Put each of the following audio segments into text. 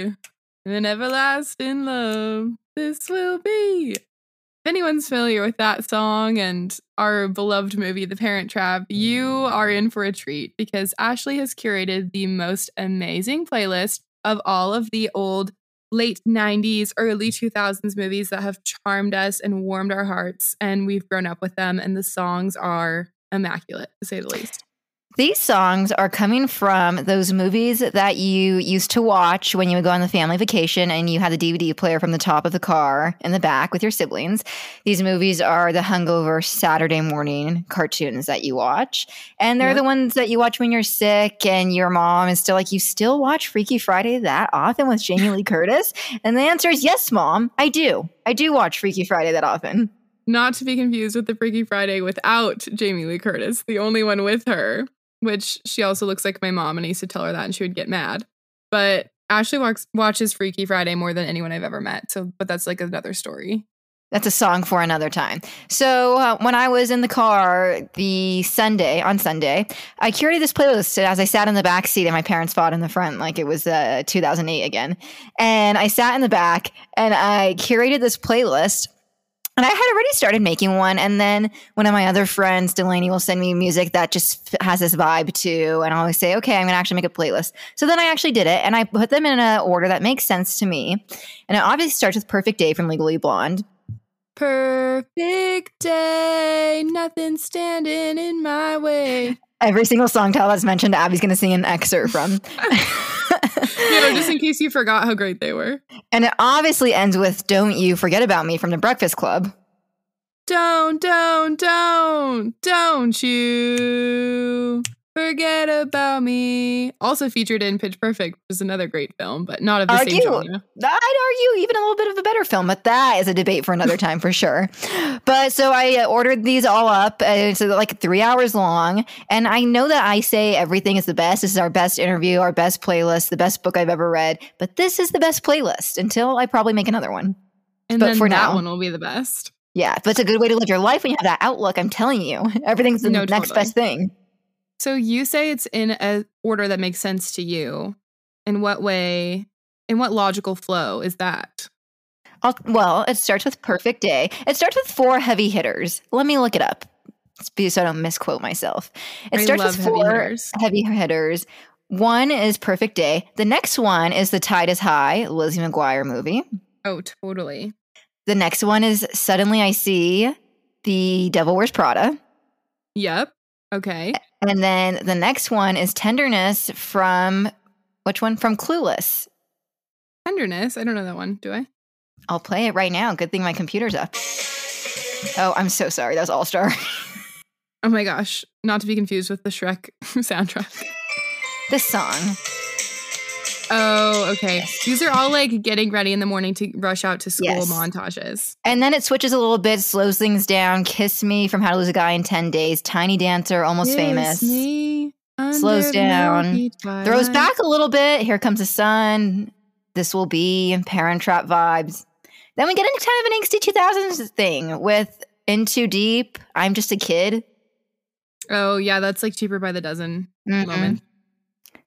be an everlasting love. This will be. If anyone's familiar with that song and our beloved movie, The Parent Trap, you are in for a treat because Ashley has curated the most amazing playlist of all of the old late 90s, early 2000s movies that have charmed us and warmed our hearts. And we've grown up with them, and the songs are immaculate, to say the least. These songs are coming from those movies that you used to watch when you would go on the family vacation and you had the DVD player from the top of the car in the back with your siblings. These movies are the hungover Saturday morning cartoons that you watch. And they're yep. the ones that you watch when you're sick and your mom is still like, You still watch Freaky Friday that often with Jamie Lee Curtis? And the answer is yes, mom, I do. I do watch Freaky Friday that often. Not to be confused with the Freaky Friday without Jamie Lee Curtis, the only one with her which she also looks like my mom, and I used to tell her that, and she would get mad. But Ashley walks, watches Freaky Friday more than anyone I've ever met. So, but that's like another story. That's a song for another time. So uh, when I was in the car the Sunday on Sunday, I curated this playlist as I sat in the back seat and my parents fought in the front like it was uh, 2008 again. And I sat in the back and I curated this playlist and I had already started making one. And then one of my other friends, Delaney, will send me music that just has this vibe too. And I always say, okay, I'm going to actually make a playlist. So then I actually did it and I put them in an order that makes sense to me. And it obviously starts with Perfect Day from Legally Blonde. Perfect day, nothing standing in my way. Every single song title that's mentioned, Abby's going to sing an excerpt from. you know, just in case you forgot how great they were. And it obviously ends with Don't You Forget About Me from the Breakfast Club. Don't, don't, don't, don't you Forget about me. Also featured in Pitch Perfect, which is another great film, but not of the argue, same genre. I'd argue even a little bit of a better film, but that is a debate for another time for sure. But so I uh, ordered these all up. Uh, so like three hours long, and I know that I say everything is the best. This is our best interview, our best playlist, the best book I've ever read. But this is the best playlist until I probably make another one. And but then for that now, one will be the best. Yeah, but it's a good way to live your life when you have that outlook. I'm telling you, everything's the no, next totally. best thing. So you say it's in a order that makes sense to you. In what way? In what logical flow is that? I'll, well, it starts with perfect day. It starts with four heavy hitters. Let me look it up so I don't misquote myself. It I starts with four heavy hitters. heavy hitters. One is Perfect Day. The next one is The Tide is High, Lizzie McGuire movie. Oh, totally. The next one is Suddenly I See, The Devil Wears Prada. Yep. Okay. And then the next one is tenderness from which one? From Clueless. Tenderness? I don't know that one. Do I? I'll play it right now. Good thing my computer's up. Oh, I'm so sorry. That was All Star. oh my gosh. Not to be confused with the Shrek soundtrack. This song. Oh, okay. These are all like getting ready in the morning to rush out to school yes. montages. And then it switches a little bit, slows things down. Kiss Me from How to Lose a Guy in 10 Days. Tiny Dancer, almost Kiss famous. Me slows down. Throws back a little bit. Here comes the sun. This will be Parent Trap vibes. Then we get into kind of an angsty 2000s thing with In Too Deep. I'm just a kid. Oh, yeah. That's like cheaper by the dozen mm moment.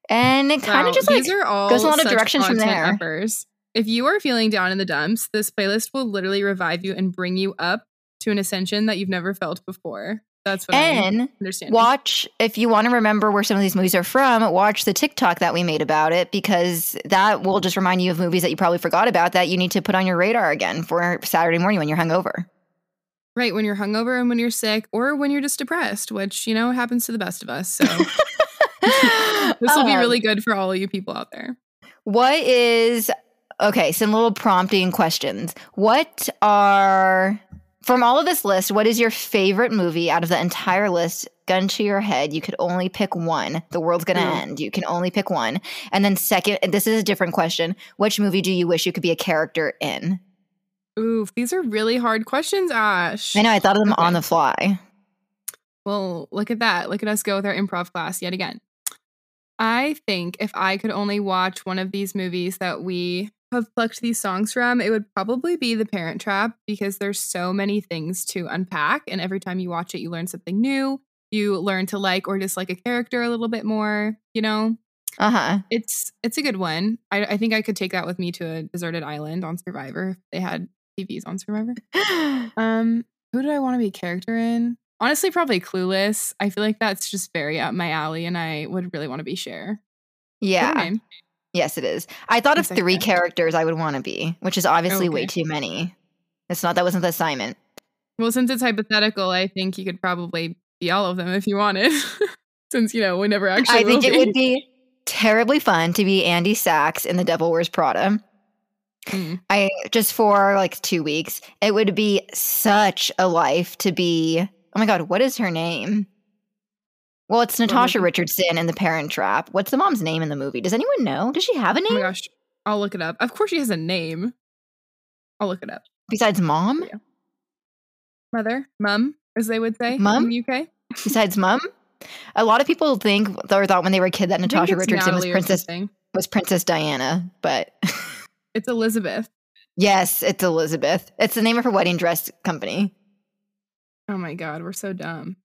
And it kind of wow, just like goes a lot of directions from there. Uppers. If you are feeling down in the dumps, this playlist will literally revive you and bring you up to an ascension that you've never felt before. That's what and I'm understanding. Watch if you want to remember where some of these movies are from. Watch the TikTok that we made about it because that will just remind you of movies that you probably forgot about that you need to put on your radar again for Saturday morning when you're hungover. Right, when you're hungover and when you're sick, or when you're just depressed, which you know happens to the best of us. So this will be um, really good for all of you people out there. What is okay? Some little prompting questions. What are from all of this list? What is your favorite movie out of the entire list? Gun to your head, you could only pick one. The world's gonna mm. end. You can only pick one. And then second, this is a different question. Which movie do you wish you could be a character in? Ooh, these are really hard questions, Ash. I know. I thought of them okay. on the fly. Well, look at that. Look at us go with our improv class yet again. I think if I could only watch one of these movies that we have plucked these songs from, it would probably be The Parent Trap because there's so many things to unpack. And every time you watch it, you learn something new. You learn to like or dislike a character a little bit more, you know? Uh huh. It's it's a good one. I, I think I could take that with me to a deserted island on Survivor if they had TVs on Survivor. Um, who do I want to be a character in? Honestly, probably Clueless. I feel like that's just very up my alley, and I would really want to be Cher. Yeah. Yes, it is. I thought of three characters I would want to be, which is obviously way too many. It's not that wasn't the assignment. Well, since it's hypothetical, I think you could probably be all of them if you wanted. since you know we never actually. I think will it would be terribly fun to be Andy Sachs in The Devil Wears Prada. Mm. I just for like two weeks. It would be such a life to be. Oh my god, what is her name? Well, it's Natasha Richardson in The Parent Trap. What's the mom's name in the movie? Does anyone know? Does she have a Oh my name gosh, I'll look it up. Of course, she has a name. I'll look it up. besides mom? Mother, mum, as they would say Mum? in the UK. Besides mom? A lot of people think or thought when they were a kid that Natasha Richardson was Natalie or Princess was Princess Diana, but It's Elizabeth. yes, it's Elizabeth. It's the name of her wedding dress company. Oh my god, we're so dumb.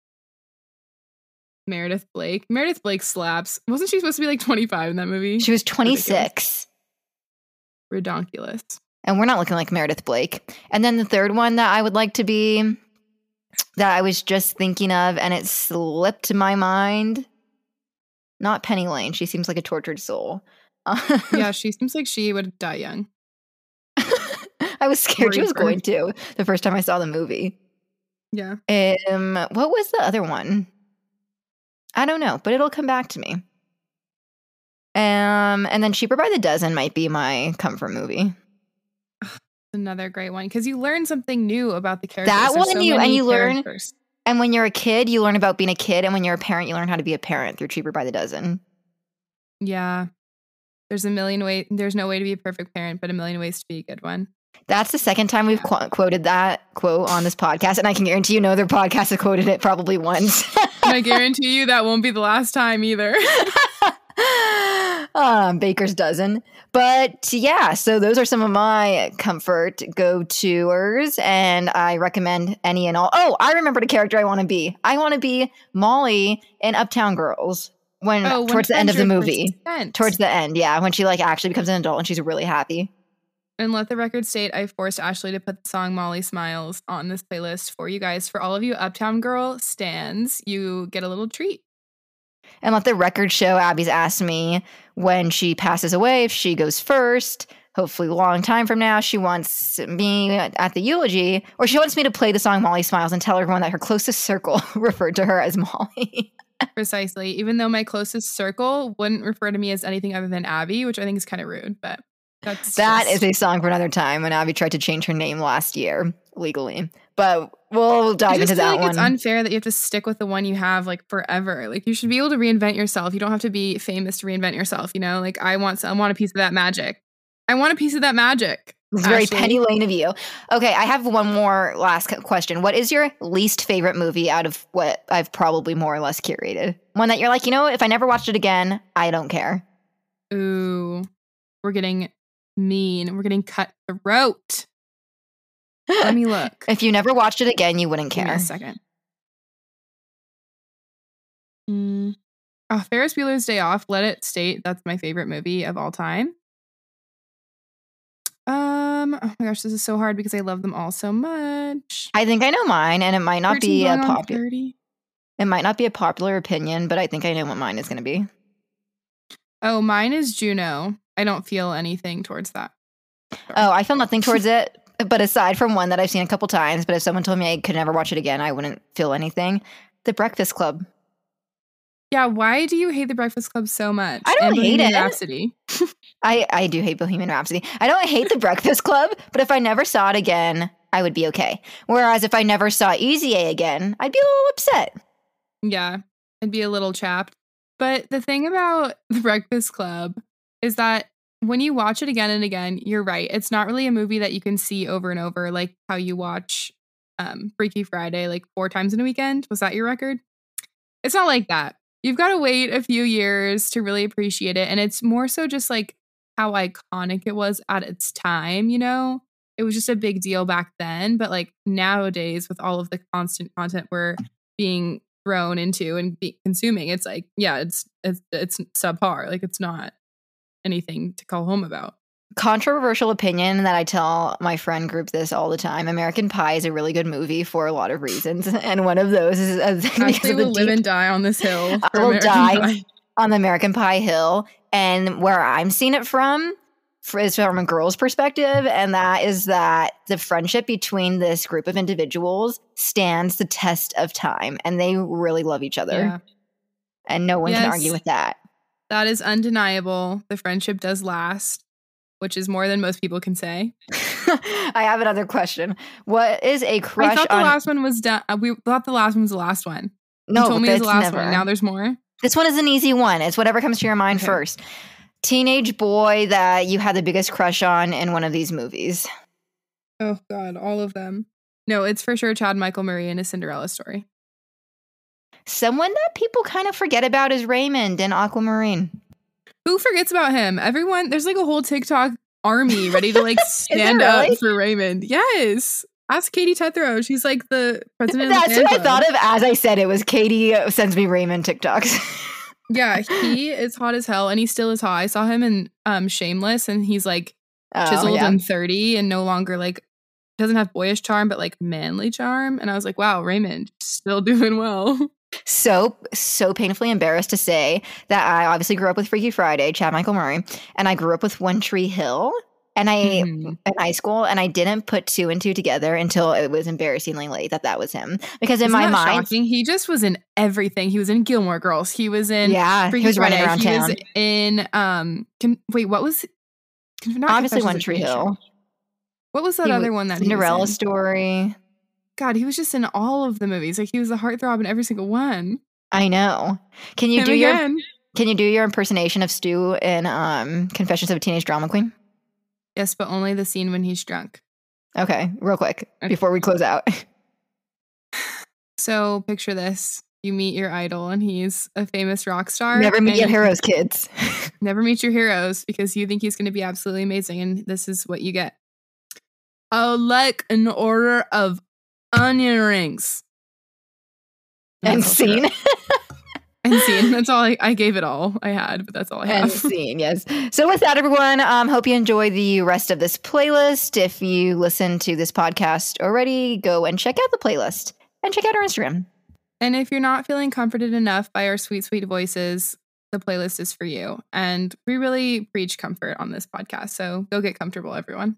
Meredith Blake. Meredith Blake slaps. Wasn't she supposed to be like 25 in that movie? She was Ridiculous. 26. Redonkulous. and we're not looking like Meredith Blake. And then the third one that I would like to be that I was just thinking of and it slipped my mind. Not Penny Lane. She seems like a tortured soul. Yeah, she seems like she would die young. I was scared she was going to the first time I saw the movie. Yeah. Um, what was the other one? I don't know, but it'll come back to me. Um, and then Cheaper by the Dozen might be my comfort movie. Another great one because you learn something new about the characters. That There's one so you- and you learn- And when you're a kid, you learn about being a kid, and when you're a parent, you learn how to be a parent through Cheaper by the Dozen. Yeah. There's a million ways. There's no way to be a perfect parent, but a million ways to be a good one. That's the second time we've qu- quoted that quote on this podcast, and I can guarantee you no other podcast has quoted it probably once. I guarantee you that won't be the last time either. um, Baker's dozen. But yeah, so those are some of my comfort go tours, and I recommend any and all. Oh, I remembered a character I want to be. I want to be Molly in Uptown Girls when Oh, towards the end of the movie. Towards the end, yeah, when she like actually becomes an adult and she's really happy. And let the record state I forced Ashley to put the song Molly Smiles on this playlist for you guys. For all of you Uptown Girl stands, you get a little treat. And let the record show Abby's asked me when she passes away if she goes first. Hopefully, a long time from now, she wants me at the eulogy, or she wants me to play the song Molly Smiles and tell everyone that her closest circle referred to her as Molly. Precisely. Even though my closest circle wouldn't refer to me as anything other than Abby, which I think is kind of rude, but that's That just- is a song for another time when Abby tried to change her name last year legally. But we'll I dive just into feel that like one. it's unfair that you have to stick with the one you have like forever. Like you should be able to reinvent yourself. You don't have to be famous to reinvent yourself. You know, like I want, some, I want a piece of that magic. I want a piece of that magic. It's very Penny Lane of you. Okay, I have one more last question. What is your least favorite movie out of what I've probably more or less curated? One that you're like, you know, if I never watched it again, I don't care. Ooh, we're getting mean. We're getting cut throat. Let me look. If you never watched it again, you wouldn't Give me care. a second. Mm. Oh, Ferris Bueller's Day Off. Let it state that's my favorite movie of all time. Um. Oh my gosh, this is so hard because I love them all so much. I think I know mine, and it might not be a popular. It might not be a popular opinion, but I think I know what mine is going to be. Oh, mine is Juno. I don't feel anything towards that. Oh, I feel nothing towards it, but aside from one that I've seen a couple times, but if someone told me I could never watch it again, I wouldn't feel anything. The Breakfast Club. Yeah, why do you hate the Breakfast Club so much? I don't And hate Bohemian it. Rhapsody. I I do hate Bohemian Rhapsody. I don't hate The Breakfast Club, but if I never saw it again, I would be okay. Whereas if I never saw Easy A again, I'd be a little upset. Yeah, I'd be a little chapped. But the thing about The Breakfast Club is that when you watch it again and again, you're right. It's not really a movie that you can see over and over, like how you watch um, Freaky Friday like four times in a weekend. Was that your record? It's not like that. You've got to wait a few years to really appreciate it. And it's more so just like how iconic it was at its time, you know? It was just a big deal back then. But like nowadays, with all of the constant content we're being thrown into and consuming, it's like, yeah, it's it's it's subpar. Like it's not anything to call home about. Controversial opinion that I tell my friend group this all the time. American Pie is a really good movie for a lot of reasons, and one of those is because Ashley will live deep and die on this hill. I will American die. Pie. on the American Pie Hill, and where I'm seeing it from fr- is from a girl's perspective, and that is that the friendship between this group of individuals stands the test of time, and they really love each other, Yeah, and no one can argue with that. That is undeniable. The friendship does last, which is more than most people can say. I have another question. What is a crush I thought the on? last one was done. uh, We thought the last one was the last one. no, you told me it was the last never. one. Now there's more. This one is an easy one. It's whatever comes to your mind Okay. first. Teenage boy that you had the biggest crush on in one of these movies. Oh God, all of them. No, it's for sure Chad Michael Murray in a Cinderella story. Someone that people kind of forget about is Raymond in Aquamarine. Who forgets about him? Everyone, there's like a whole TikTok army ready to like stand really? up for Raymond. Yes. Ask Katie Tethrow. She's like the president of That's what I thought of as I said it was Katie uh, sends me Raymond TikToks. Yeah, he is hot as hell and he still is hot. I saw him in um Shameless and he's like Oh, chiseled yeah. and 30 and no longer like doesn't have boyish charm but like manly charm. And I was like, wow, Raymond still doing well. So so painfully embarrassed to say that I obviously grew up with Freaky Friday, Chad Michael Murray, and I grew up with One Tree Hill. And I Mhm. in high school, and I didn't put two and two together until it was embarrassingly late that that was him. Because in Isn't my mind, shocking? he just was in everything. He was in Gilmore Girls. He was in yeah, Freaky he was running Friday. around he town. was in um con- wait, what was not Obviously, One Tree Hill. What was that He other wa- one that he Cinderella was in? story. God, he was just in all of the movies. Like he was the heartthrob in every single one. I know. Can you Him do your. Can you do your impersonation of Stu in um, Confessions of a Teenage Drama Queen? Yes, but only the scene when he's drunk. Okay, real quick Okay. before we close out. So picture this. You meet your idol and he's a famous rock star. Never meet your heroes, kids. Never meet your heroes because you think he's going to be absolutely amazing. And this is what you get. I would like an order of onion rings. and scene. And scene. That's all I, I gave it all I had, but that's all I and have. scene, yes. So with that, everyone, um, hope you enjoy the rest of this playlist. If you listen to this podcast already, go and check out the playlist and check out our Instagram. And if you're not feeling comforted enough by our sweet, sweet voices, the playlist is for you. And we really preach comfort on this podcast. So go get comfortable, everyone.